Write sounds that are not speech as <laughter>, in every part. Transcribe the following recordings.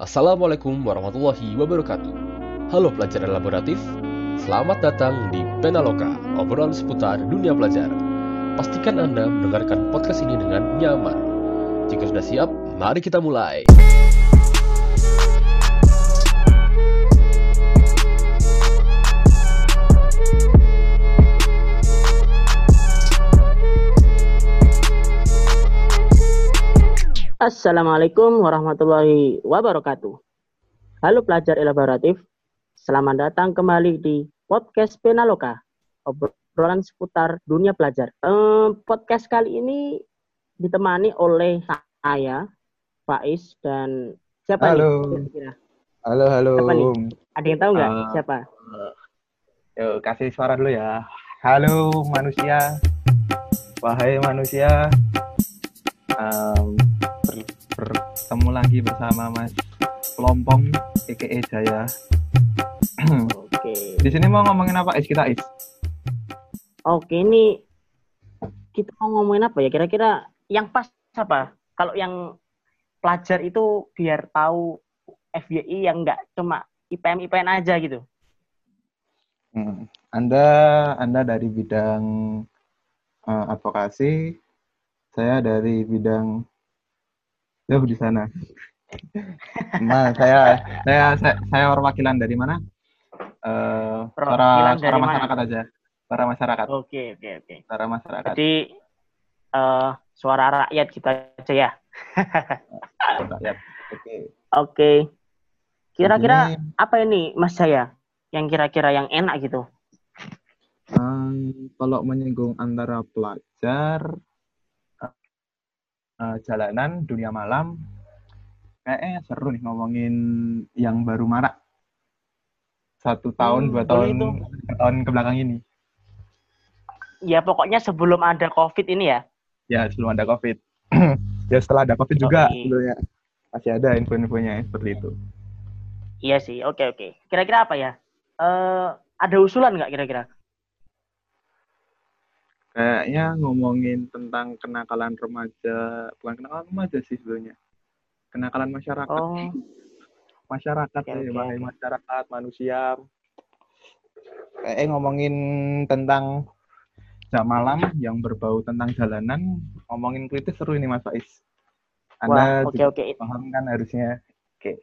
Assalamualaikum warahmatullahi wabarakatuh. Halo pelajar laboratif, selamat datang di Penaloka, obrolan seputar dunia pelajar. Pastikan Anda mendengarkan podcast ini dengan nyaman. Jika sudah siap, mari kita mulai. Assalamualaikum warahmatullahi wabarakatuh. Halo pelajar elaboratif, selamat datang kembali di podcast Penaloka, obrolan seputar dunia pelajar. Eh, podcast kali ini ditemani oleh saya, Faiz, dan siapa Halo. nih? kira-kira? Halo, halo. Siapa nih? Ada yang tahu nggak Ah. siapa? Yuk, kasih suara dulu ya. Halo, manusia. Wahai manusia. Em, ber- bertemu lagi bersama Mas Kelompong, EKE Jaya. Oke. Di sini mau ngomongin apa, Is? Kita, Is? Oke, ini kita mau ngomongin apa ya? Kira-kira yang pas apa? Kalau yang pelajar itu biar tahu FYI yang nggak cuma IPM IPN aja gitu. Hmm. Anda, Anda dari bidang eh, advokasi, saya dari bidang jauh di sana. Nah, saya, saya, saya, saya perwakilan dari mana? Eh, suara, Perwakilan suara dari mana? masyarakat aja. Suara masyarakat. Oke, oke, oke. Suara masyarakat. Jadi eh, suara rakyat kita aja ya. Rakyat. Oke. Oke. Kira-kira apa ini Mas Jaya? Yang kira-kira yang enak gitu. em, kalau menyinggung antara pelajar, eh, jalanan, dunia malam, kayaknya seru nih ngomongin yang baru marak. Satu tahun, Hmm, dua tahun, itu. tahun ke belakang ini. Ya pokoknya sebelum ada COVID ini ya. Ya, sebelum ada COVID. <clears throat> ya setelah ada COVID juga sebenarnya. Masih ada info-infonya seperti itu. Iya sih. Oke, oke. Kira-kira apa ya? Eh ada usulan nggak kira-kira? Kayaknya ngomongin tentang kenakalan remaja, bukan kenakalan remaja sih sebenarnya. Kenakalan masyarakat. Oh, <laughs> Masyarakat, Oke, ya, oke. masyarakat, manusia. Kayaknya ngomongin tentang jam malam yang berbau tentang jalanan, ngomongin kritis seru ini Mas Faiz. wah, Anda oke, juga oke. paham kan harusnya. Oke.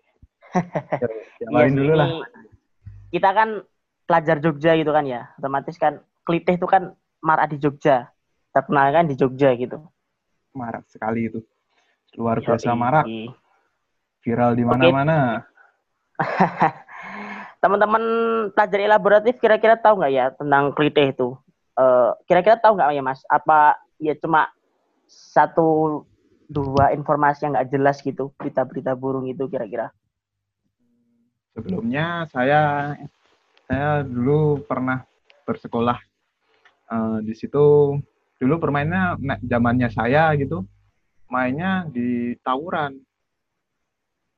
<laughs> Iya Jawarin sih, dulu lah. kita kan pelajar Jogja gitu kan ya. Otomatis kan klitih itu kan marak di Jogja. Terkenal kan di Jogja gitu. Marak sekali itu. Luar biasa marak, viral di mana-mana. <laughs> Teman-teman pelajar elaboratif kira-kira tahu nggak ya tentang klitih itu? Eh, kira-kira tahu nggak ya Mas? Apa ya cuma satu dua informasi yang nggak jelas gitu berita-berita burung itu kira-kira? Sebelumnya saya saya dulu pernah bersekolah eh, di situ. Dulu permainnya zamannya saya gitu, mainnya di tawuran.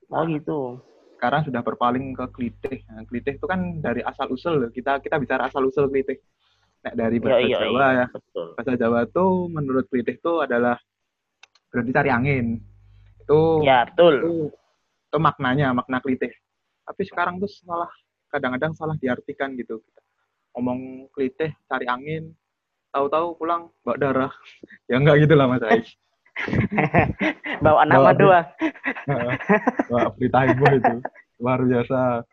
Oh gitu. Sekarang sudah berpaling ke klitih. Nah, klitih itu kan dari asal usul. Kita kita bicara asal usul klitih. Nah, dari Iya bahasa iya Jawa ya. Betul. Bahasa Jawa tuh menurut klitih itu adalah berarti cari angin. Itu Ya betul. itu, itu maknanya makna klitih tapi sekarang tuh salah kadang-kadang salah diartikan gitu ngomong klitih cari angin tahu-tahu pulang bawa darah. Ya enggak gitu lah mas Ais <laughs> Bawa nama Bawa- doang. <laughs> Wah, berita heboh itu. Luar biasa.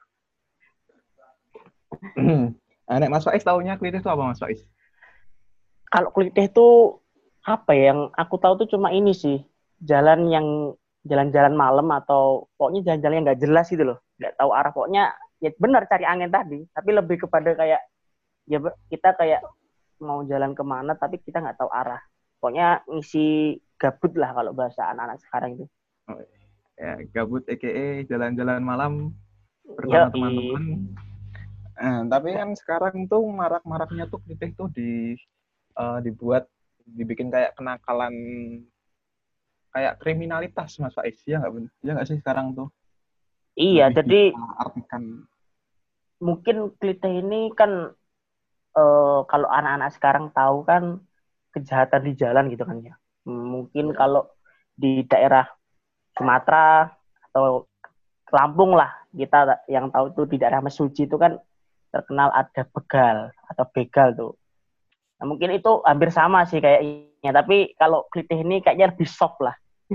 <clears throat> Anek Mas Faiz tahunya klitih itu apa Mas Faiz? Kalau klitih itu apa ya yang aku tahu tuh cuma ini sih. Jalan yang jalan-jalan malam atau pokoknya jalan-jalan yang nggak jelas gitu loh. Nggak tahu arah. Pokoknya ya benar cari angin tadi tapi lebih kepada kayak ya kita kayak mau jalan ke mana tapi kita nggak tahu arah. Pokoknya ngisi gabut lah kalau bahasa anak-anak sekarang itu. Ya, gabut EKE jalan-jalan malam bersama teman-teman. Nah, tapi kan sekarang tuh marak-maraknya tuh klitih tuh di eh, dibuat dibikin kayak kenakalan kayak kriminalitas Mas Faiz. Ya nggak ya nggak sih sekarang tuh? Iya Lebih jadi artikan. mungkin klitih ini kan eh, kalau anak-anak sekarang tahu kan kejahatan di jalan gitu kan ya. Mungkin kalau di daerah Sumatera atau Lampung lah kita yang tahu tuh di daerah Mesuji itu kan terkenal ada begal atau begal tuh. Nah, mungkin itu hampir sama sih kayaknya, tapi kalau klitih ini kayaknya lebih soft lah. <laughs>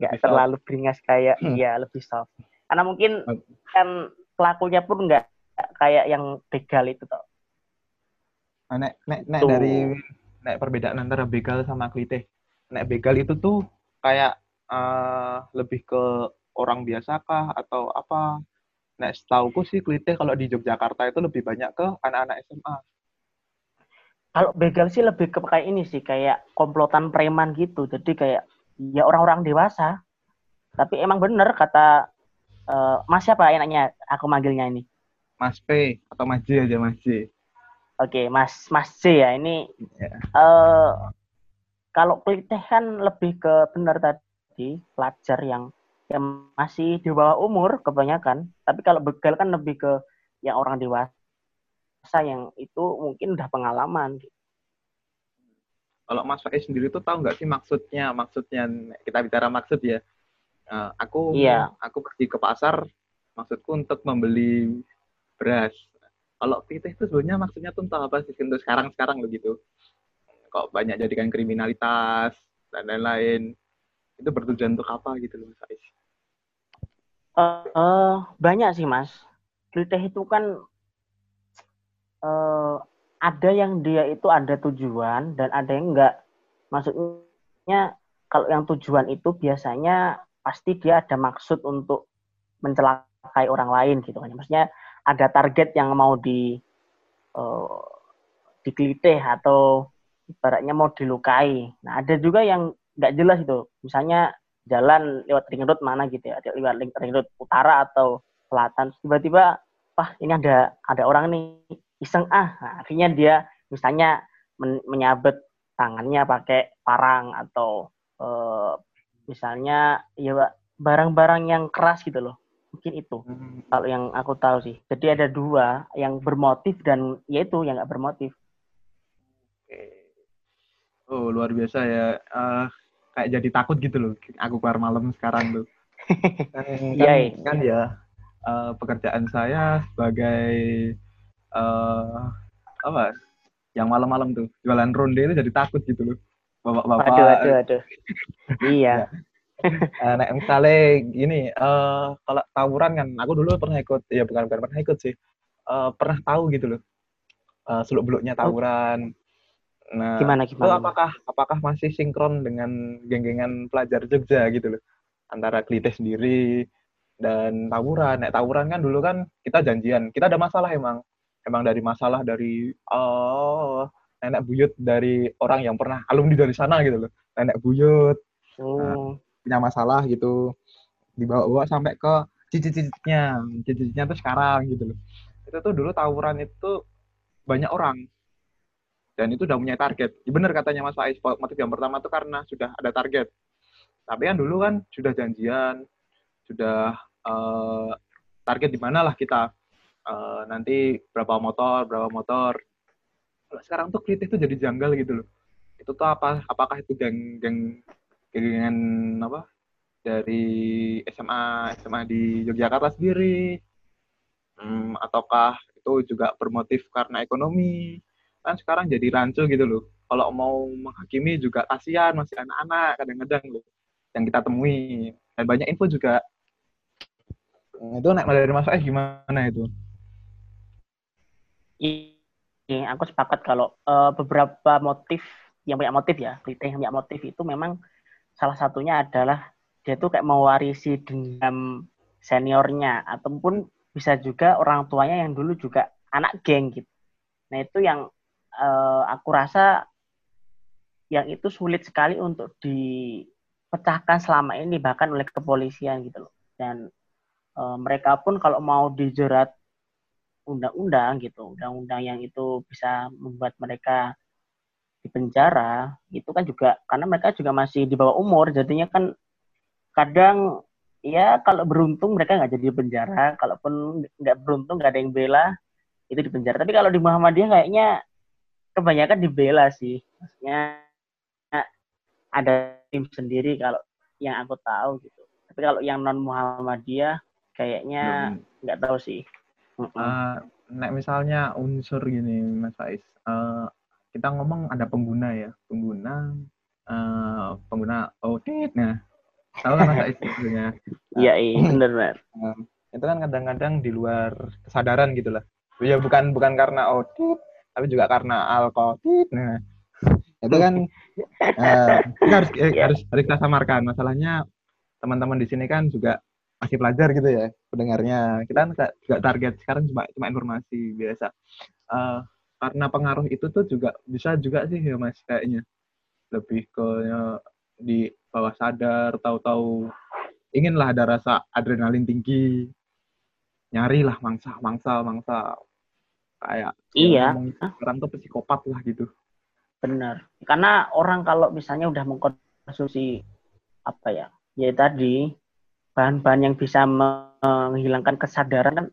Nggak Lebih terlalu beringas kayak Hmm. iya lebih soft. Karena mungkin kan pelakunya pun nggak kayak yang begal itu toh. Nah, nek nek nek Tuh. dari nek perbedaan antara begal sama klitih. Nek begal itu tuh kayak eh, lebih ke orang biasa kah atau apa? Nek setauku sih klitih kalau di Yogyakarta itu lebih banyak ke anak-anak SMA. Kalau begal sih lebih ke kayak ini sih, kayak komplotan preman gitu. Jadi kayak ya orang-orang dewasa. Tapi emang bener kata eh, Mas siapa enaknya aku manggilnya ini? Mas P atau Mas J aja Mas J. Oke, Mas Mas C ya. Ini Ya. eh kalau klitih kan lebih ke benar tadi pelajar yang yang masih di bawah umur kebanyakan. Tapi kalau begal kan lebih ke yang orang dewasa yang itu mungkin udah pengalaman. Kalau Mas Faiz sendiri tuh tahu nggak sih maksudnya? Maksudnya kita bicara maksud ya. Eh, aku Iya. aku pergi ke pasar maksudku untuk membeli beras. Kalau klitih itu sebenarnya maksudnya tuh entah apa sih untuk sekarang-sekarang begitu. Kok banyak jadikan kriminalitas dan lain-lain. Itu bertujuan untuk apa gitu loh Mas Faiz? Eh, eh, banyak sih mas. Klitih itu kan eh, ada yang dia itu ada tujuan dan ada yang enggak. Maksudnya kalau yang tujuan itu biasanya pasti dia ada maksud untuk mencelakai orang lain gitu kan. Maksudnya ada target yang mau di eh, dikelitih atau ibaratnya mau dilukai. Nah ada juga yang nggak jelas itu. Misalnya jalan lewat ring road mana gitu ya, lewat ring, road utara atau selatan. Tiba-tiba, wah ini ada ada orang nih iseng ah. Nah, akhirnya dia misalnya men- menyabet tangannya pakai parang atau eh, misalnya ya barang-barang yang keras gitu loh. Mungkin itu kalau yang aku tahu sih. Jadi ada dua yang bermotif dan yaitu yang nggak bermotif. Oh, luar biasa ya. Eh, kayak jadi takut gitu loh. Aku keluar malam sekarang tuh. Kan, <laughs> kan, Iya, iya. kan ya eh, pekerjaan saya sebagai eh apa? Yang malam-malam tuh jualan ronde itu jadi takut gitu loh. Bapak-bapak. Aduh, aduh, aduh. <laughs> iya. Eh, nek misalnya gini, eh kalau tawuran kan, aku dulu pernah ikut, ya bukan bukan pernah ikut sih, Eh pernah tahu gitu loh, eh seluk-beluknya tawuran. Nah, Gimana itu gimana? apakah apakah masih sinkron dengan geng-gengan pelajar Jogja gitu loh, antara klitih sendiri dan tawuran. Nek tawuran kan dulu kan kita janjian, kita ada masalah emang, emang dari masalah dari oh nenek buyut dari orang yang pernah alumni dari sana gitu loh, nenek buyut. Oh, punya masalah gitu dibawa-bawa sampai ke cicit-cicitnya cicit-cicitnya tuh sekarang gitu loh. Itu tuh dulu tawuran itu banyak orang dan itu udah punya target. Ya bener katanya Mas Faiz motif yang pertama tuh karena sudah ada target. Tapi kan dulu kan sudah janjian sudah eh, target di mana lah kita Eh, nanti berapa motor berapa motor. Kalau sekarang tuh kritik tuh jadi janggal gitu loh. Itu tuh apa apakah itu geng geng apa dari SMA SMA di Yogyakarta sendiri. Hmm, ataukah itu juga bermotif karena ekonomi? Kan sekarang jadi rancu gitu loh. Kalau mau menghakimi juga kasihan masih anak-anak kadang-kadang loh yang kita temui. Dan banyak info juga. Itu naik dari Mas gimana itu? Iya, aku sepakat kalau eh, beberapa motif yang punya motif ya, berita yang punya motif itu memang salah satunya adalah dia tuh kayak mewarisi dendam seniornya ataupun bisa juga orang tuanya yang dulu juga anak geng gitu. Nah itu yang eh, aku rasa yang itu sulit sekali untuk dipecahkan selama ini bahkan oleh kepolisian gitu loh. Dan eh, mereka pun kalau mau dijerat undang-undang gitu, undang-undang yang itu bisa membuat mereka di penjara, itu kan juga karena mereka juga masih di bawah umur, jadinya kan kadang ya kalau beruntung mereka nggak jadi di penjara, kalaupun nggak beruntung nggak ada yang bela itu di penjara. Tapi kalau di Muhammadiyah kayaknya kebanyakan dibela sih, maksudnya ada tim sendiri kalau yang aku tahu gitu. Tapi kalau yang non Muhammadiyah kayaknya nggak tahu sih. Eh, nek misalnya unsur gini Mas Faiz, eh, kita ngomong ada pengguna ya, pengguna eh, pengguna audit. Nah, tahu kan Faiz sebenarnya. <laughs> Iya, iya, bener bener. Itu kan kadang-kadang di luar kesadaran gitu lah. Ya bukan bukan karena audit, tapi juga karena alkohol. Nah, <laughs> itu kan eh, kita harus eh, Iya. harus harus kita samarkan. Masalahnya teman-teman di sini kan juga masih pelajar gitu ya pendengarnya. Kita kan nggak nggak target sekarang cuma cuma informasi biasa. Eh, karena pengaruh itu tuh juga bisa juga sih ya mas kayaknya lebih ke ya, di bawah sadar tahu-tahu inginlah ada rasa adrenalin tinggi nyari lah mangsa mangsa mangsa kayak Iya. ngomong orang tuh psikopat lah gitu Benar. Karena orang kalau misalnya udah mengkonsumsi apa ya, ya tadi bahan-bahan yang bisa menghilangkan kesadaran kan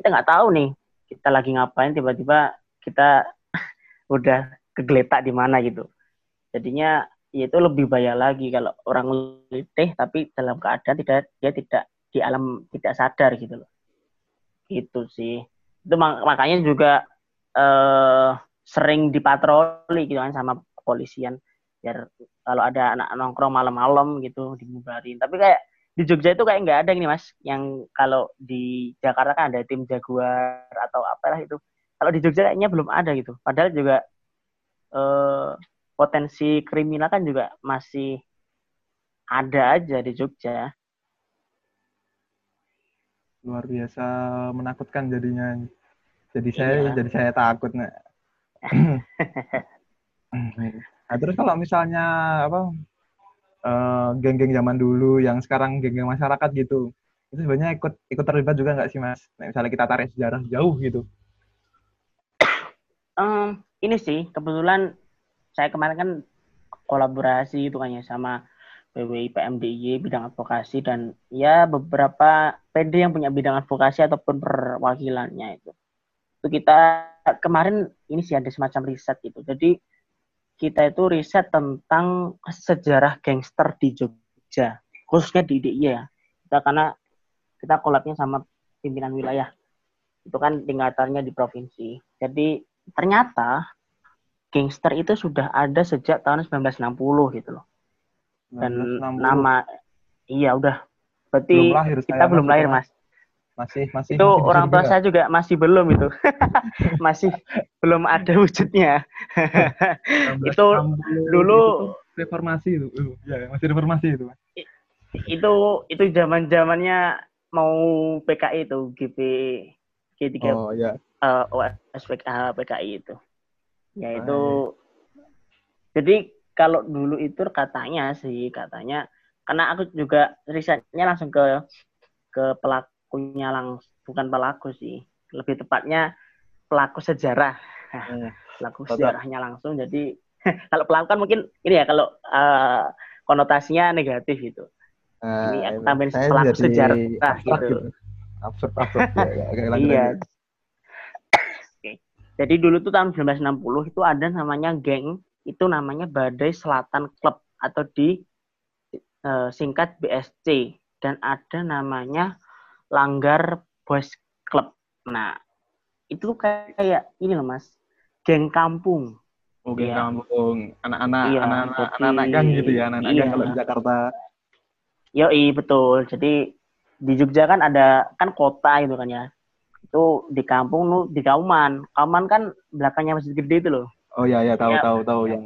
kita nggak tahu nih kita lagi ngapain tiba-tiba kita <laughs> udah kegeletak di mana gitu. Jadinya ya itu lebih bahaya lagi kalau orang letih tapi dalam keadaan tidak dia tidak di alam tidak sadar gitu loh. Itu sih. Itu mak- makanya juga eh sering dipatroli gitu kan sama kepolisian biar kalau ada anak nongkrong malam-malam gitu dibubarin tapi kayak di Jogja itu kayak nggak ada ini mas yang kalau di Jakarta kan ada tim Jaguar atau apalah itu kalau di Jogja kayaknya belum ada gitu. Padahal juga eh, potensi kriminal kan juga masih ada aja di Jogja. Luar biasa menakutkan jadinya. Jadi saya Iya. jadi saya takut nah. <laughs> nah terus kalau misalnya apa eh, geng-geng zaman dulu yang sekarang geng-geng masyarakat gitu itu sebenarnya ikut ikut terlibat juga nggak sih mas? Nah, misalnya kita tarik sejarah jauh gitu Em, ini sih kebetulan saya kemarin kan kolaborasi itu kan ya sama PWI PMDY bidang advokasi dan ya beberapa PD yang punya bidang advokasi ataupun perwakilannya itu. Itu kita kemarin ini sih ada semacam riset gitu. Jadi kita itu riset tentang sejarah gangster di Jogja, khususnya di DIY ya. Kita karena kita kolabnya sama pimpinan wilayah. Itu kan tingkatannya di provinsi. Jadi ternyata gangster itu sudah ada sejak tahun 1960 gitu loh. Dan 1960. nama iya udah berarti belum lahir kita belum lahir Mas. masih masih Itu masih orang tua saya juga masih belum itu. <laughs> masih belum ada wujudnya. <laughs> itu 1960 dulu- itu reformasi itu Uh, ya masih reformasi itu Mas. itu itu zaman-zamannya mau PKI itu GP G3 oh ya eh, OSPK PKI itu. Ya Ah, itu. Jadi kalau dulu itu katanya sih katanya karena aku juga risetnya langsung ke ke pelakunya langsung bukan pelaku sih lebih tepatnya pelaku sejarah Hmm. <laughs> pelaku sejarahnya langsung jadi <laughs> kalau pelaku kan mungkin ini ya kalau eh, konotasinya negatif gitu Nah, Ini aku itu. tambahin pelaku sejarah abstrak gitu. absurd absurd <laughs> ya, ya. Iya. Jadi dulu tuh tahun 1960 itu ada namanya geng, itu namanya Badai Selatan Club atau di eh, singkat BSC dan ada namanya Langgar Boys Club. Nah, itu kayak, kayak ini loh Mas, geng kampung. Oke, Iya. kampung anak-anak Iya, anak-anak jadi- anak-anak gang gitu ya anak-anak gang iya. kalau di Jakarta Yoi, betul. Jadi di Jogja kan ada kan kota itu kan ya. Itu di kampung nu di Kauman. Kauman kan belakangnya Masjid Gede itu loh. oh ya ya tahu Iya. tahu tahu yang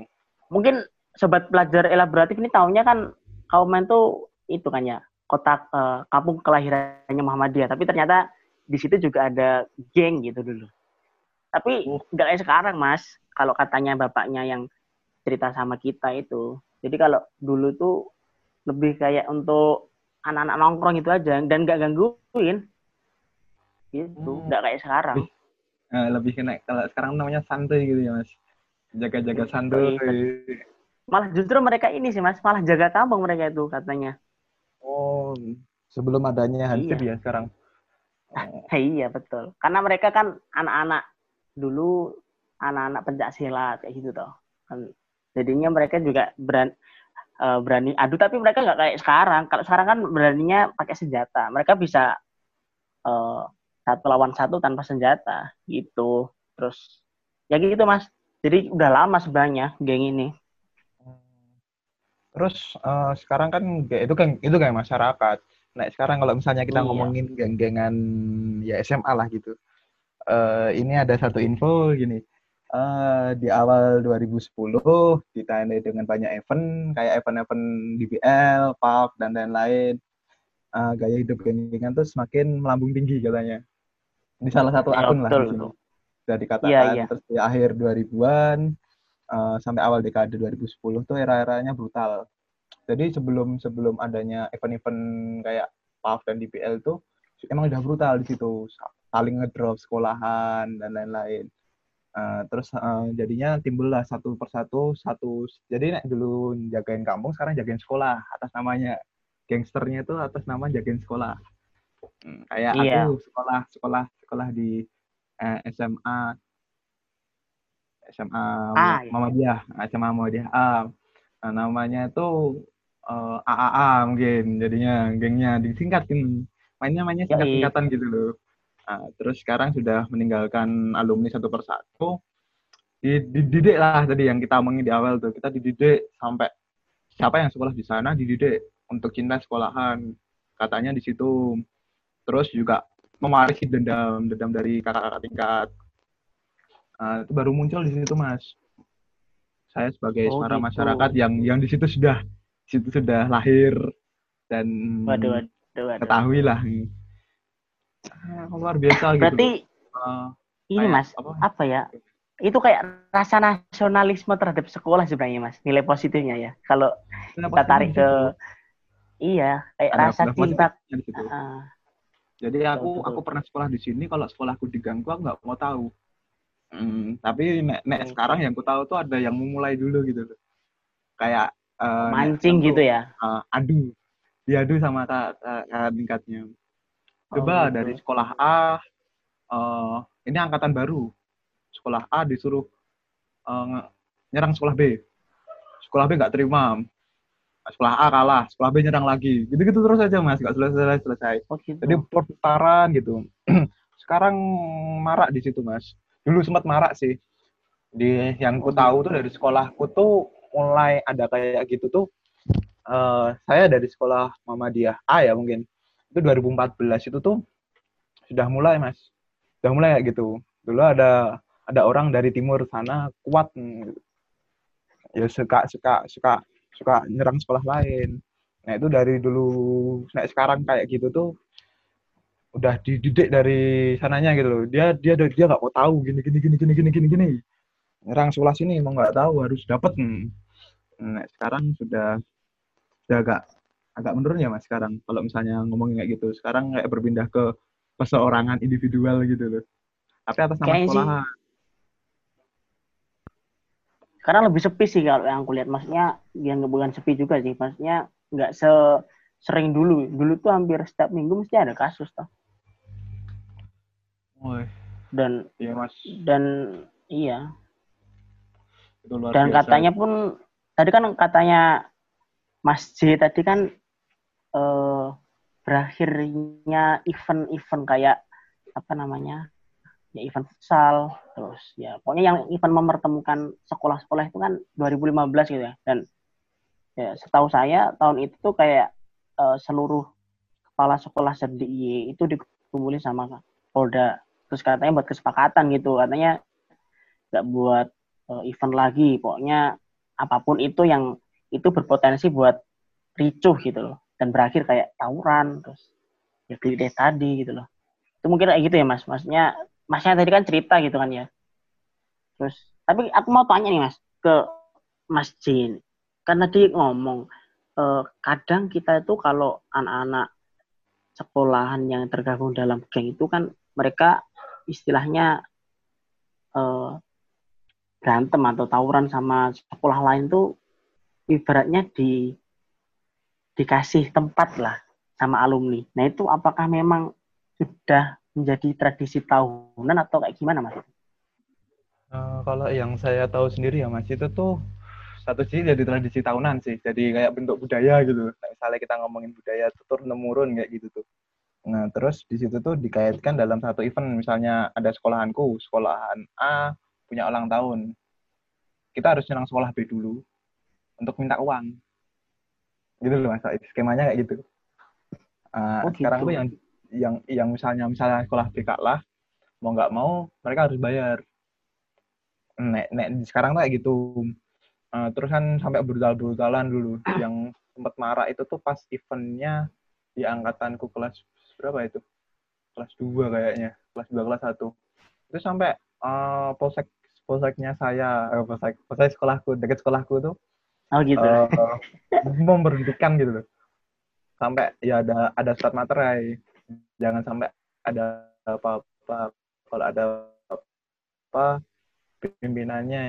mungkin sobat pelajar elaboratif ini tahunya kan Kauman tuh itu kan ya kota eh, kampung kelahirannya Muhammadiyah tapi ternyata di situ juga ada geng gitu dulu tapi Oh. nggak kayak sekarang mas kalau katanya bapaknya yang cerita sama kita itu jadi kalau dulu tuh lebih kayak untuk anak-anak nongkrong itu aja dan nggak gangguin gitu Hmm. nggak kayak sekarang eh, lebih kena kalau sekarang namanya santuy gitu ya mas jaga-jaga santuy malah justru mereka ini sih mas malah jaga kampung mereka itu katanya oh sebelum adanya hansip Iya. ya sekarang <laughs> iya betul. Karena mereka kan anak-anak dulu anak-anak pencak silat kayak gitu toh. Kan jadinya mereka juga beran eh, berani adu tapi mereka nggak kayak sekarang kalau sekarang kan beraninya pakai senjata mereka bisa eh, satu lawan satu tanpa senjata gitu terus ya gitu mas jadi udah lama sebenarnya geng ini Terus eh, sekarang kan itu kan itu kayak masyarakat. Nah, sekarang kalau misalnya kita Iya. ngomongin geng-gengan ya SMA lah gitu. Eh ini ada satu info gini. Eh di awal 2010 ditandai dengan banyak event kayak event-event DBL, PUB dan lain-lain. Eh, gaya hidup geng-gengan tuh semakin melambung tinggi katanya. Di salah satu Ya, akun lah betul, di sini. dikatakan Iya, iya. terus di akhir 2000-an eh, sampai awal dekade 2010 tuh era-eranya brutal. Jadi sebelum sebelum adanya event-event kayak PAF dan DPL tuh emang udah brutal di situ, Sa- saling ngedrop sekolahan dan lain-lain. Eh, terus eh, jadinya timbullah satu persatu satu. Jadi nek dulu jagain kampung, sekarang jagain sekolah atas namanya. Gangsternya itu atas nama jagain sekolah. Hmm, kayak Iya. aku sekolah sekolah sekolah di eh, SMA SMA Ah, iya. Muhammadiyah, SMA Muhammadiyah A. Nah, namanya itu eh, AAA mungkin jadinya gengnya disingkatin. Mainnya mainnya singkat-singkatan gitu loh. Nah, terus sekarang sudah meninggalkan alumni satu persatu. Di- Dididik lah tadi yang kita omongin di awal tuh. Kita dididik sampai siapa yang sekolah di sana dididik untuk cinta sekolahan. Katanya di situ. Terus juga mewarisi dendam, dendam dari kakak-kakak tingkat. Nah, itu baru muncul di situ, Mas. Saya sebagai Oh, suara gitu. masyarakat yang yang di situ sudah di situ sudah lahir dan waduh waduh, waduh. ketahui lah. Ah, luar biasa gitu. berarti Ah, ini kayak mas apa? apa ya itu kayak rasa nasionalisme terhadap sekolah sebenarnya mas nilai positifnya ya kalau kita tarik ke iya kayak Ada- rasa cinta Jadi aku betul. aku pernah sekolah di sini. Kalau sekolahku diganggu, aku nggak mau tahu. Hmm, tapi nek, nek Hmm. sekarang yang ku tahu tuh ada yang memulai dulu gitu loh. Kayak nek mancing gitu ya eh, adu, diadu sama kak, kak, kakak tingkatnya. Coba Oh, gitu. dari sekolah A, eh, ini angkatan baru. Sekolah A disuruh nge- nyerang sekolah B. Sekolah B nggak terima. Sekolah A kalah, sekolah B nyerang lagi. Gitu-gitu terus aja mas, nggak selesai selesai. oh gitu Jadi perputaran gitu. <clears throat> Sekarang marak di situ mas. Dulu sempat marak sih. Di yang ku tahu tuh dari sekolahku tuh mulai ada kayak gitu tuh. eh saya dari sekolah Muhammadiyah A ya mungkin. Itu 2014 itu tuh sudah mulai mas. Sudah mulai kayak gitu. Dulu ada ada orang dari timur sana kuat. gitu. Ya suka suka suka suka nyerang sekolah lain. Nah itu dari dulu, nah sekarang kayak gitu tuh udah dididik dari sananya gitu loh. Dia dia dia nggak mau tahu gini gini gini gini gini gini gini. Nyerang sekolah sini mau nggak tahu harus dapat. Nah sekarang sudah sudah agak agak menurun ya mas sekarang. Kalau misalnya ngomongin kayak gitu, sekarang kayak berpindah ke perseorangan individual gitu loh. Tapi atas nama Kayaknya sih- sekolahan. Karena lebih sepi sih kalau yang aku lihat. Maksudnya yang bukan sepi juga sih. Maksudnya nggak se sering dulu. Dulu tuh hampir setiap minggu mesti ada kasus toh. Woi, dan iya mas, dan iya. Itu luar dan biasa. katanya pun tadi kan katanya Mas J tadi kan eh, berakhirnya event-event kayak apa namanya ya event futsal terus ya pokoknya yang event mempertemukan sekolah-sekolah itu kan 2015 gitu ya. Dan ya setahu saya tahun itu tuh kayak eh, seluruh kepala sekolah se-DIY itu dikumpulin sama Polda. Terus katanya buat kesepakatan gitu katanya nggak buat eh, event lagi. Pokoknya apa pun itu yang itu berpotensi buat ricuh gitu loh. Dan berakhir kayak tawuran terus ya tadi gitu loh. Itu mungkin kayak gitu ya mas. Maksudnya masnya tadi kan cerita gitu kan ya terus tapi aku mau tanya nih mas ke mas Jin karena dia ngomong eh, kadang kita itu kalau anak-anak sekolahan yang tergabung dalam geng itu kan mereka istilahnya eh, berantem atau tawuran sama sekolah lain tuh ibaratnya di dikasih tempat lah sama alumni. Nah itu apakah memang sudah menjadi tradisi tahunan atau kayak gimana mas? Eh, kalau yang saya tahu sendiri ya Mas itu tuh satu sisi jadi tradisi tahunan sih. Jadi kayak bentuk budaya gitu. Nah, misalnya kita ngomongin budaya tutur temurun kayak gitu tuh. Nah terus di situ tuh dikaitkan dalam satu event. Misalnya ada sekolahanku sekolahan A punya ulang tahun. Kita harus nyerang sekolah B dulu untuk minta uang. Gitu loh mas skemanya kayak gitu. Uh, Oh, sekarang gitu. tuh yang yang yang misalnya misalnya sekolah B kalah mau nggak mau mereka harus bayar. Nek nek sekarang tuh kayak gitu. Uh, terus kan sampai brutal brutalan dulu. Yang sempat marah itu tuh pas eventnya di angkatanku kelas berapa itu? Kelas 2 kayaknya. Kelas 2 kelas 1 itu sampai uh, polsek polseknya saya eh, polsek polsek sekolahku dekat sekolahku tuh Oh gitu. eh, memberhentikan gitu loh. Sampai ya ada ada surat materai jangan sampai ada apa-apa. Kalau ada apa pimpinannya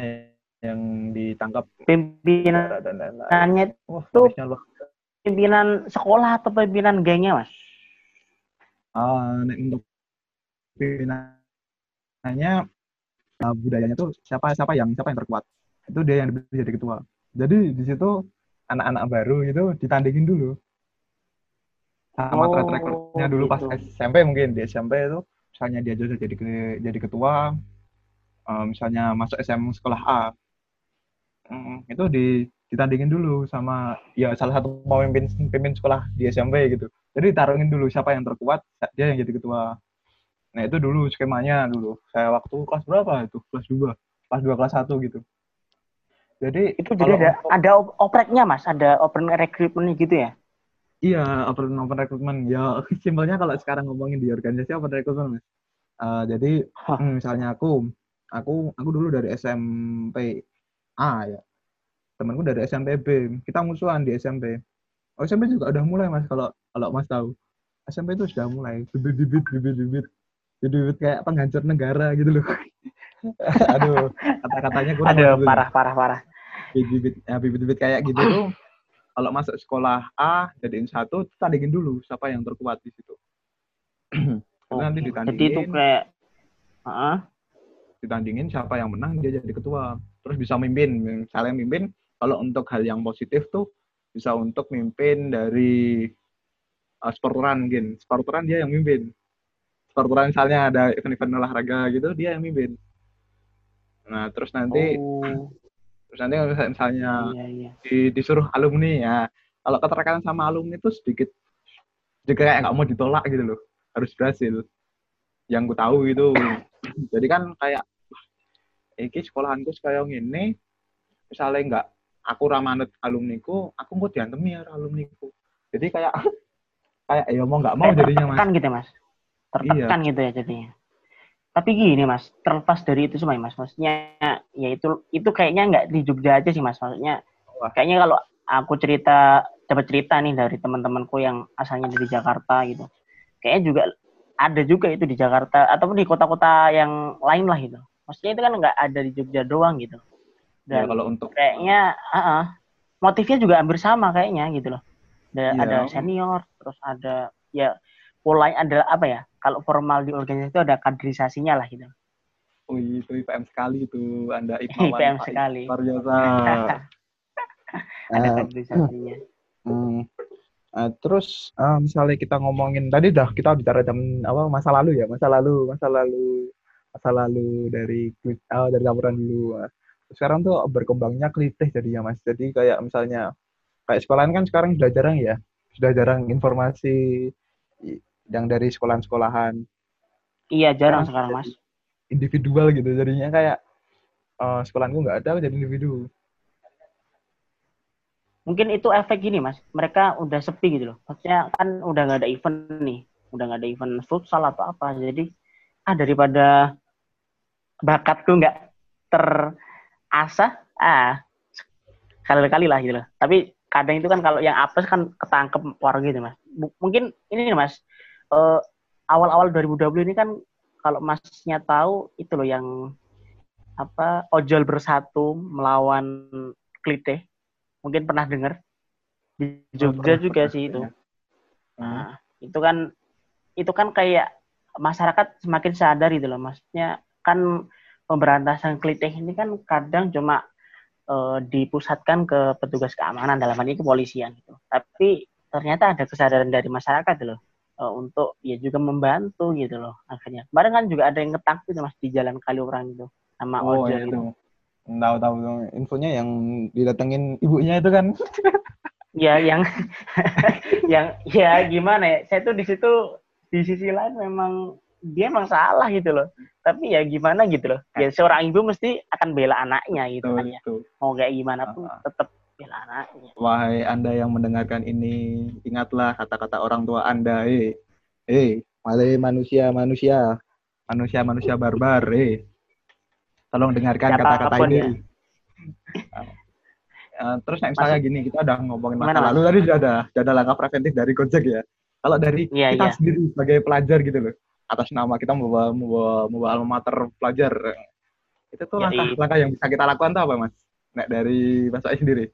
yang ditangkap. Pimpinannya dan lain-lain wah pimpinan sekolah atau pimpinan gengnya mas? Ah, nek untuk pimpinannya uh, budayanya tuh siapa siapa yang siapa yang terkuat? Itu dia yang jadi ketua. Jadi di situ anak-anak baru itu ditandingin dulu sama Oh, track recordnya dulu pas gitu. SMP mungkin di SMP itu misalnya dia jadi jadi ketua uh, misalnya masuk SM sekolah A. Mm, itu di ditandingin dulu sama ya salah satu pemimpin pemimpin sekolah di SMP gitu. Jadi taruhin dulu siapa yang terkuat dia yang jadi ketua. Nah itu dulu skemanya dulu. Saya waktu kelas berapa itu? Kelas 2 kelas 2 kelas 1 gitu. Jadi Itu jadi ada untuk- ada op- opreknya mas, ada open recruitment gitu ya? Iya, open open recruitment. Ya, <laughs> simpelnya kalau sekarang ngomongin di organisasi open recruitment, Mas. Eh, jadi hmm, misalnya aku, aku aku dulu dari SMP A ya. Temanku dari SMP B. Kita musuhan di SMP. Oh, SMP juga udah mulai, Mas, kalau kalau Mas tahu. SMP itu sudah mulai bibit-bibit bibit-bibit bibit-bibit kayak penghancur negara gitu loh. <laughs> Aduh, kata-katanya kurang gitu. parah parah parah. bibit-bibit ya, bibit-bibit kayak gitu tuh kalau masuk sekolah A jadiin satu tandingin dulu siapa yang terkuat di situ. <clears throat> Itu nanti ditandingin Jadi itu kayak Heeh. ditandingin siapa yang menang dia jadi ketua. Terus bisa mimpin misalnya mimpin kalau untuk hal yang positif tuh bisa untuk mimpin dari uh, sporteran mungkin sporteran dia yang mimpin. Sporteran misalnya ada event-event olahraga gitu dia yang mimpin. Nah terus nanti Oh, terus nanti kalau misalnya iya iya. di- disuruh alumni ya kalau keterkaitan sama alumni itu sedikit juga kayak nggak mau ditolak gitu loh harus berhasil yang ku tahu itu jadi kan kayak "Wah, iki sekolahanku kayak gini misalnya nggak aku ramanut alumniku aku mau diantemi ya alumniku jadi kayak <laughs> kayak ya mau nggak mau jadinya mas tertekan gitu ya mas. Tertekan gitu ya jadinya. Tapi gini mas, terlepas dari itu semua ya mas, maksudnya ya itu itu kayaknya nggak di Jogja aja sih mas, maksudnya kayaknya kalau aku cerita dapat cerita nih dari teman-temanku yang asalnya dari Jakarta gitu, kayaknya juga ada juga itu di Jakarta ataupun di kota-kota yang lain lah gitu. Maksudnya itu kan nggak ada di Jogja doang gitu. ya Dan kalau untuk kayaknya ah, ah, motifnya juga hampir sama kayaknya gitu loh. Ada, Iya. ada senior, terus ada ya polanya adalah apa ya? Kalau formal di organisasi itu ada kaderisasinya lah gitu. oh, itu IPM sekali itu anda <laughs> IPM Pak. sekali. luar biasa <laughs> Ada Eh, kaderisasinya. <laughs> Hmm. Eh, terus eh, misalnya kita ngomongin tadi dah kita bicara jam apa masa lalu ya masa lalu masa lalu masa lalu dari oh, dari laporan dulu Mas. sekarang tuh berkembangnya klitih jadinya mas jadi kayak misalnya kayak sekolahan kan sekarang sudah jarang ya sudah jarang informasi yang dari sekolahan-sekolahan Iya jarang Sekarang mas. individual gitu jadinya kayak eh sekolahanku nggak ada jadi individu Mungkin itu efek gini mas. Mereka udah sepi gitu loh. Maksudnya kan udah nggak ada event nih, udah nggak ada event futsal atau apa. Jadi ah daripada bakatku nggak terasah, ah kali-kali lah gitu loh. Tapi kadang itu kan kalau yang apes kan ketangkep warga gitu mas. Mungkin ini nih mas, eh, awal-awal 2020 ini kan kalau masnya tahu itu loh yang apa ojol bersatu melawan klite mungkin pernah dengar? Di Jogja pernah, juga pernah, sih itu. ya. nah itu kan itu kan kayak masyarakat semakin sadar gitu loh. Maksudnya kan pemberantasan klitih ini kan kadang cuma eh, dipusatkan ke petugas keamanan dalam hal ini kepolisian gitu. Tapi ternyata ada kesadaran dari masyarakat loh eh, untuk ya juga membantu gitu loh akhirnya. Kemarin kan juga ada yang ngetak gitu mas di jalan Kaliurang itu sama Oh, ojol iya gitu. itu. Tahu tahu. Infonya yang didatengin ibunya itu kan. Ya yang <laughs> yang ya gimana ya? Saya tuh di situ di sisi lain memang dia emang salah gitu loh. Tapi ya gimana gitu loh. Ya seorang ibu mesti akan bela anaknya gitu kan ya. Mau kayak gimana pun Ah. tetap bela anaknya. Wahai Anda yang mendengarkan ini, ingatlah kata-kata orang tua Anda. Eh, eh, wahai manusia-manusia, manusia-manusia barbar, eh. Tolong dengarkan kata-kata ini. ya. <laughs> Eh, terus yang misalnya gini, kita udah ngomongin masa lalu tadi sudah ada, sudah ada langkah preventif dari Gojek ya. Kalau dari Iya, kita iya. sendiri sebagai pelajar gitu loh, atas nama kita membawa membawa, membawa alma mater pelajar, itu tuh langkah-langkah yang bisa kita lakukan tuh apa mas? Nek dari Mas Ais sendiri.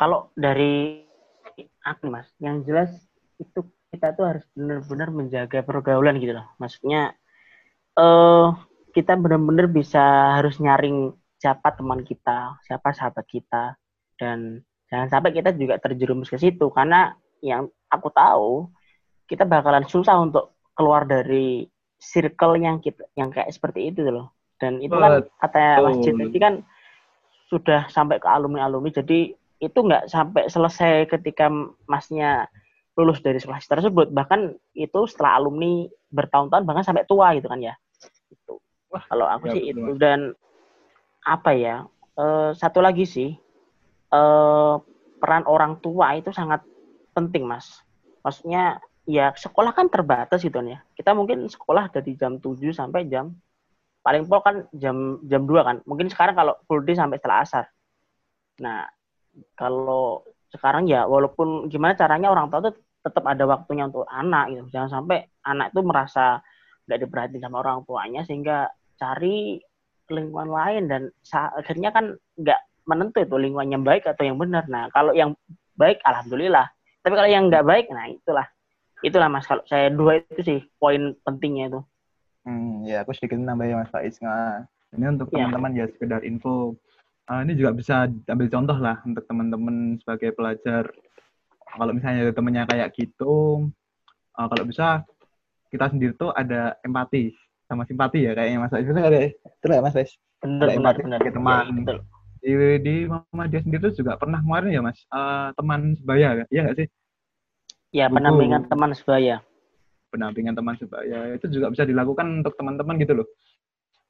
Kalau dari aku mas, yang jelas itu kita tuh harus benar-benar menjaga pergaulan gitu loh. Maksudnya eh kita benar-benar bisa harus nyaring siapa teman kita, siapa sahabat kita, dan jangan sampai kita juga terjerumus ke situ karena yang aku tahu kita bakalan susah untuk keluar dari circle yang kita yang kayak seperti itu loh. Dan itu kan kata Mas Betul. tadi kan sudah sampai ke alumni-alumni jadi itu nggak sampai selesai ketika masnya lulus dari sekolah tersebut. Bahkan itu setelah alumni bertahun-tahun bahkan sampai tua gitu kan ya. Itu. Wah, kalau aku ya sih betul, itu. Dan apa ya eh, satu lagi sih eh, peran orang tua itu sangat penting mas. Maksudnya ya sekolah kan terbatas gitu kan ya. Kita mungkin sekolah dari jam 7 sampai jam paling pol kan jam jam 2 kan. Mungkin sekarang kalau full day sampai setelah asar. Nah kalau sekarang ya walaupun gimana caranya orang tua tuh tetap ada waktunya untuk anak gitu jangan sampai anak itu merasa nggak diperhatiin sama orang tuanya sehingga cari lingkungan lain dan akhirnya kan nggak menentu itu lingkungan yang baik atau yang benar nah kalau yang baik alhamdulillah tapi kalau yang nggak baik nah itulah itulah mas kalau saya dua itu sih poin pentingnya itu Hmm, ya aku sedikit nambahin Mas Faiz. Nah, ini untuk Ya. teman-teman ya sekedar info. Ah, ini juga bisa ambil contoh lah untuk teman-teman sebagai pelajar. Kalau misalnya ada temennya kayak gitu, ah, kalau bisa kita sendiri tuh ada empati sama simpati ya kayaknya Mas Faiz. Betul nggak, Dek? Betul nggak, Mas Faiz? benar Ada benar empati benar sebagai teman. Ya, betul. Di, di Muhammadiyah sendiri tuh juga pernah kemarin ya Mas, ah, teman sebaya, iya nggak sih? ya Buku. pendampingan teman sebaya pendampingan teman sebaya itu juga bisa dilakukan untuk teman-teman gitu loh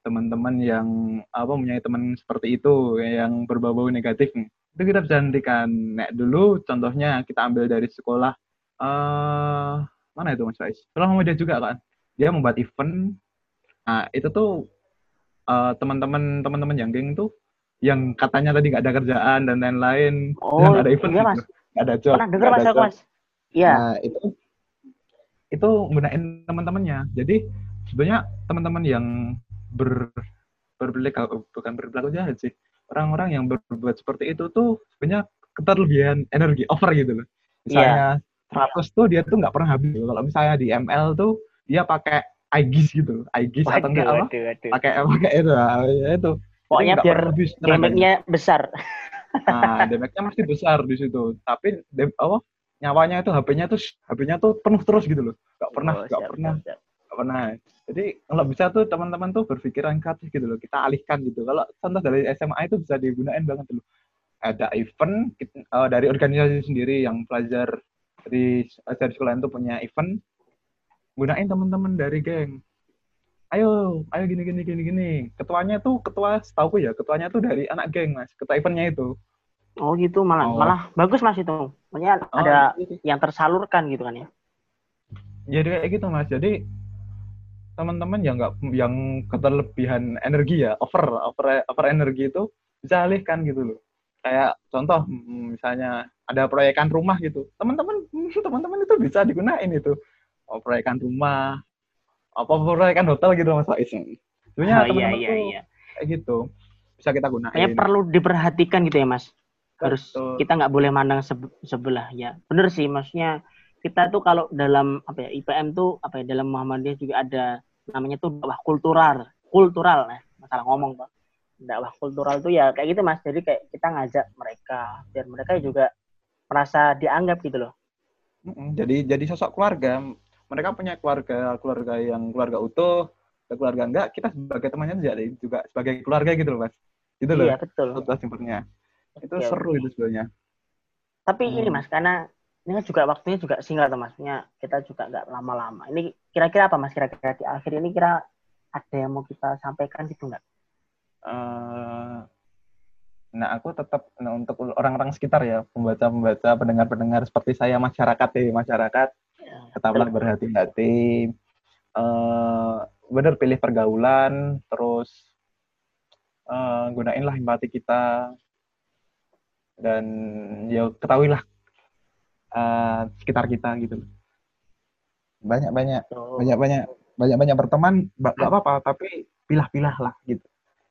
teman-teman yang apa punya teman seperti itu yang berbau-bau negatif itu kita bisa hentikan. Nek dulu contohnya kita ambil dari sekolah eh mana itu mas Faiz? Sekolah Muhammadiyah juga kan? Dia membuat event. Nah itu tuh eh, teman-teman teman-teman yang geng tuh yang katanya tadi nggak ada kerjaan dan lain-lain. Oh nggak ada event iya gitu. mas. Nggak ada job pernah dengar mas aku mas? Iya. Nah, itu itu gunain teman-temannya. Jadi sebenarnya teman-teman yang ber berperilaku bukan berperilaku jahat sih. Orang-orang yang berbuat seperti itu tuh sebenarnya keterlebihan energi over gitu loh. Misalnya 100 tuh dia tuh nggak pernah habis. Kalau misalnya di ML tuh dia pakai IGIS gitu. IGIS atau enggak apa? Pakai <laughs> pakai itu. ah, ya itu. pokoknya Itu nggak biar habis damage-nya besar Nah, damage-nya masih besar di situ. Tapi apa nyawanya itu HP-nya tuh HP-nya tuh penuh terus gitu loh. Gak pernah, Oh, gak siap, pernah, siap, siap. Pernah. Jadi kalau bisa tuh teman-teman tuh berpikiran kreatif gitu loh. Kita alihkan gitu. Kalau contoh dari SMA itu bisa digunakan banget dulu. Ada event kit- eh, dari organisasi sendiri yang pelajar dari dari sekolah itu punya event. Gunain teman-teman dari geng. Ayo, ayo gini gini gini gini. Ketuanya tuh ketua setahu ya, ketuanya tuh dari anak geng, Mas. Ketua eventnya itu. oh gitu malah Oh. malah bagus mas itu pokoknya Oh, ada iya. yang tersalurkan gitu kan ya jadi kayak gitu mas jadi teman-teman yang nggak yang keterlebihan energi ya over over over energi itu bisa alihkan gitu loh. Kayak contoh mm, misalnya ada proyekan rumah gitu. Teman-teman <laughs> teman-teman itu bisa digunain itu. Oh, proyekan rumah apa proyekan hotel gitu mas Faiz. Sebenarnya oh, iya teman-teman iya tuh iya. kayak gitu. Bisa kita gunain. Perlu diperhatikan gitu ya mas. Harus Betul. kita nggak boleh mandang sebe- sebelah ya. Bener sih maksudnya kita tuh kalau dalam apa ya IPM tuh apa ya dalam Muhammadiyah juga ada namanya tuh dakwah kultural kultural nah masalah ngomong pak dakwah kultural tuh ya kayak gitu mas jadi kayak kita ngajak mereka biar mereka juga merasa dianggap gitu loh Jadi jadi sosok keluarga. Mereka punya keluarga keluarga yang keluarga utuh, keluarga enggak. Kita sebagai temannya jadi juga sebagai keluarga gitu loh mas. Gitu loh. iya betul Itu simpelnya. Itu Oke, seru itu sebenarnya. tapi ini Hmm. mas karena ini kan juga waktunya juga singkat masnya kita juga nggak lama-lama. Ini kira-kira apa mas? Kira-kira di akhir ini kira ada yang mau kita sampaikan gitu nggak? Eh, nah aku tetap nah, untuk orang-orang sekitar ya, pembaca-pembaca, pendengar-pendengar seperti saya masyarakat ya masyarakat, tetaplah berhati-hati. Eh, bener pilih pergaulan, terus eh, gunainlah empati kita. Dan ya ketahuilah eh, sekitar kita gitu. Banyak-banyak Tuh. banyak-banyak banyak-banyak berteman nggak nggak apa-apa tapi pilah-pilah lah gitu.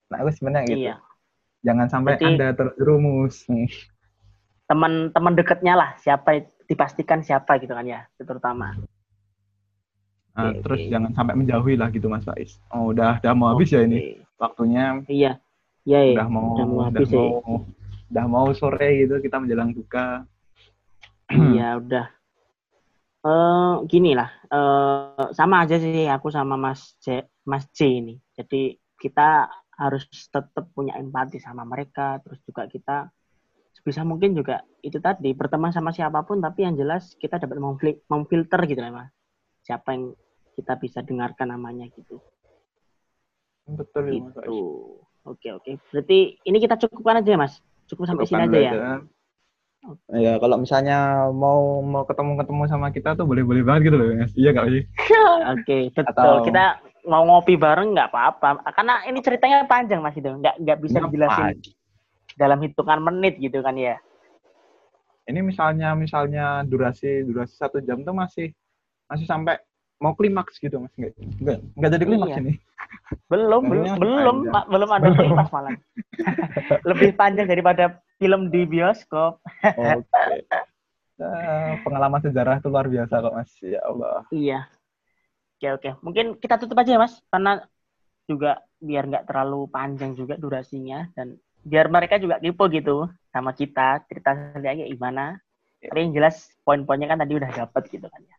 Nah, itu sebenarnya gitu. iya Jangan sampai Berarti- Anda terjerumus. nih. teman-teman deketnya lah siapa dipastikan siapa gitu kan ya terutama Nah, Oke, terus oke. jangan sampai menjauhi lah gitu Mas Faiz. Oh, udah udah mau habis ya ini waktunya. iya iya iya. Udah mau udah mau udah habis ya. mau udah mau sore gitu kita menjelang buka. Iya udah. Eh gini lah, eh sama aja sih aku sama Mas J, Mas J ini. Jadi kita harus tetap punya empati sama mereka, terus juga kita sebisa mungkin juga itu tadi berteman sama siapa pun, tapi yang jelas kita dapat memfil- memfilter gitu lah mas. Siapa yang kita bisa dengarkan namanya gitu. Betul ya Mas Gitu. Faiz. Oke oke. Berarti ini kita cukupkan aja ya mas. Cukup sampai sini Cukupkan aja ya. Ya, kalau misalnya mau mau ketemu-ketemu sama kita tuh boleh-boleh banget gitu loh, Mas. Iya nggak sih? <laughs> Oke, betul. Atau- Kita mau ngopi bareng nggak apa-apa. Karena ini ceritanya panjang mas itu, nggak nggak bisa dijelasin dalam hitungan menit gitu kan ya. Ini misalnya misalnya durasi durasi satu jam tuh masih masih sampai mau klimaks gitu Mas. Nggak nggak, nggak jadi klimaks Iya. ini. Belum, belum, belum. Pak. belum ada klimaks malah. <laughs> Lebih panjang daripada film di bioskop. Oke. Eh, pengalaman sejarah itu luar biasa kok Mas. Ya Allah. Iya. Oke, oke. Mungkin kita tutup aja ya mas, karena juga biar nggak terlalu panjang juga durasinya dan biar mereka juga kepo gitu sama kita cerita sendiri gimana. Tapi yang jelas poin-poinnya kan tadi udah dapat gitu kan ya.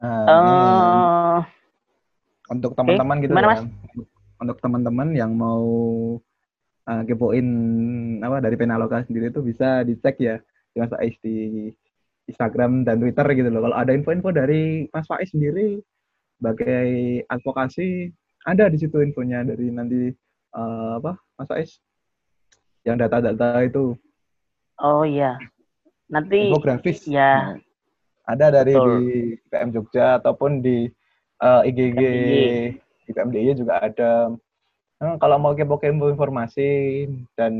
Nah, ini Eh, untuk teman-teman gitu gimana, ya. Mas? Untuk teman-teman yang mau uh, kepoin apa dari Penaloka sendiri itu bisa dicek ya di Mas Faiz di Instagram dan Twitter gitu loh. Kalau ada info-info dari Mas Faiz sendiri sebagai advokasi ada di situ infonya dari nanti uh, apa Mas Faiz yang data-data itu oh iya. Nanti infografis. ya. Nah, ada dari Betul. di PM Jogja ataupun di uh, IGG PMDY. di PMDY juga ada. Nah, kalau mau kepo-kepo informasi dan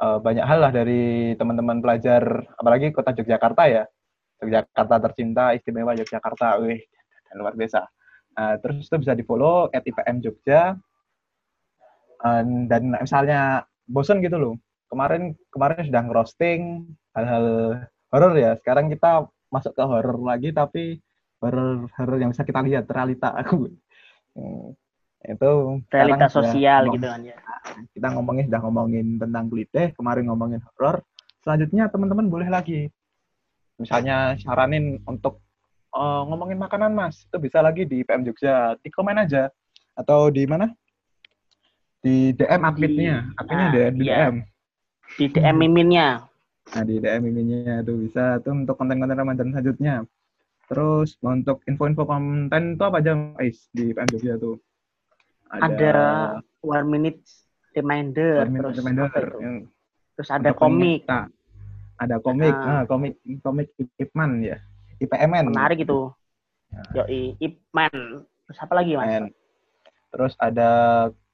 uh, banyak hal lah dari teman-teman pelajar, apalagi kota Yogyakarta ya. Yogyakarta tercinta, istimewa Yogyakarta, wih, dan luar biasa. Nah, terus itu bisa di follow at IPM Jogja. Um, dan misalnya bosen gitu loh, kemarin kemarin sudah ngerosting hal-hal horor ya. Sekarang kita masuk ke horor lagi tapi horor horor yang bisa kita lihat realita aku. Hmm, itu sudah sosial gitu kan ya. Kita ngomongin sudah ngomongin tentang kuliteh, kemarin ngomongin horor. Selanjutnya teman-teman boleh lagi misalnya saranin untuk eh, ngomongin makanan Mas. Itu bisa lagi di PM Jogja. Di komen aja atau di mana? Di DM adminnya, adminnya ah, di, di iya. DM. Di DM miminnya. Nah, di DM ininya itu bisa tuh untuk konten-konten Ramadan selanjutnya. Terus untuk info-info konten itu apa aja, guys, di PM Jogja tuh? Ada one minute reminder, One Minute terus Reminder, apa itu? yang terus ada komik pengingat. Ada komik, Ah. nah, komik komik Ipman ya. IPMN. menarik itu. Ya. Yoi, Ipman. Terus apa lagi mas? Terus ada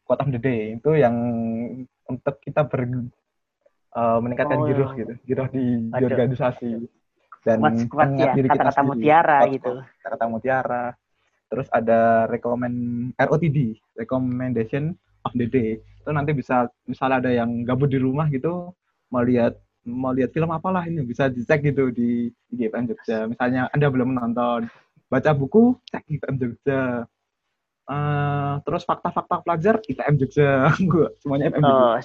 Quote of the Day itu yang untuk kita ber eh, meningkatkan Oh, giroh iya. gitu, giroh di, di organisasi dan Kuat ya, diri kita kata-kata sendiri. mutiara Kuat, gitu. kata mutiara. Terus ada rekomend ROTD, recommendation of the day. Itu nanti bisa misalnya ada yang gabut di rumah gitu, mau lihat mau lihat film apalah ini bisa dicek gitu di IGPM Jogja. Misalnya Anda belum menonton, baca buku, cek IGPM Jogja. eh, terus fakta-fakta pelajar IPM Jogja. <laughs> Semuanya IPM Jogja. Oh,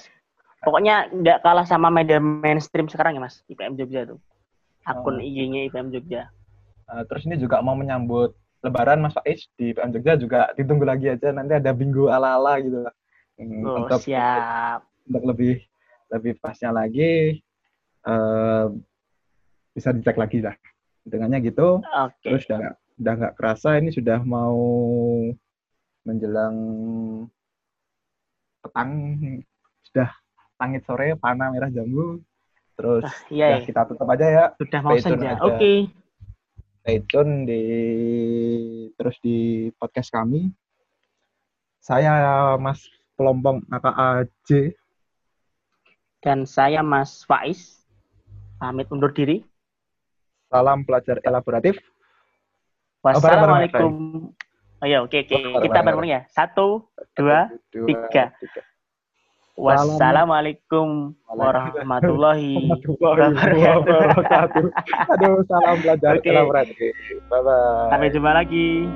pokoknya nggak kalah sama media mainstream sekarang ya mas IPM Jogja tuh akun Oh. IG-nya IPM Jogja Eh, terus ini juga mau menyambut Lebaran Mas Faiz di IPM Jogja juga ditunggu lagi aja nanti ada bingo ala-ala gitu. Hmm, oh untuk, siap untuk lebih lebih pasnya lagi eh, bisa dicek lagi lah. Dengannya gitu. oke Terus udah udah nggak kerasa ini sudah mau menjelang petang sudah langit sore panah merah jambu. Terus iya ya ya kita tutup aja ya. Sudah mau stay tune senja aja. oke. Stay tune di terus di podcast kami. Saya Mas Pelompong AKAJ dan saya Mas Faiz. Pamit undur diri. Salam pelajar elaboratif. Wassalamualaikum. Oh ya oke oke. Kita bareng ya. Satu dua tiga. Wassalamualaikum warahmatullahi wabarakatuh. <laughs> Aduh salam Oke. elaboratif bye bye sampai jumpa lagi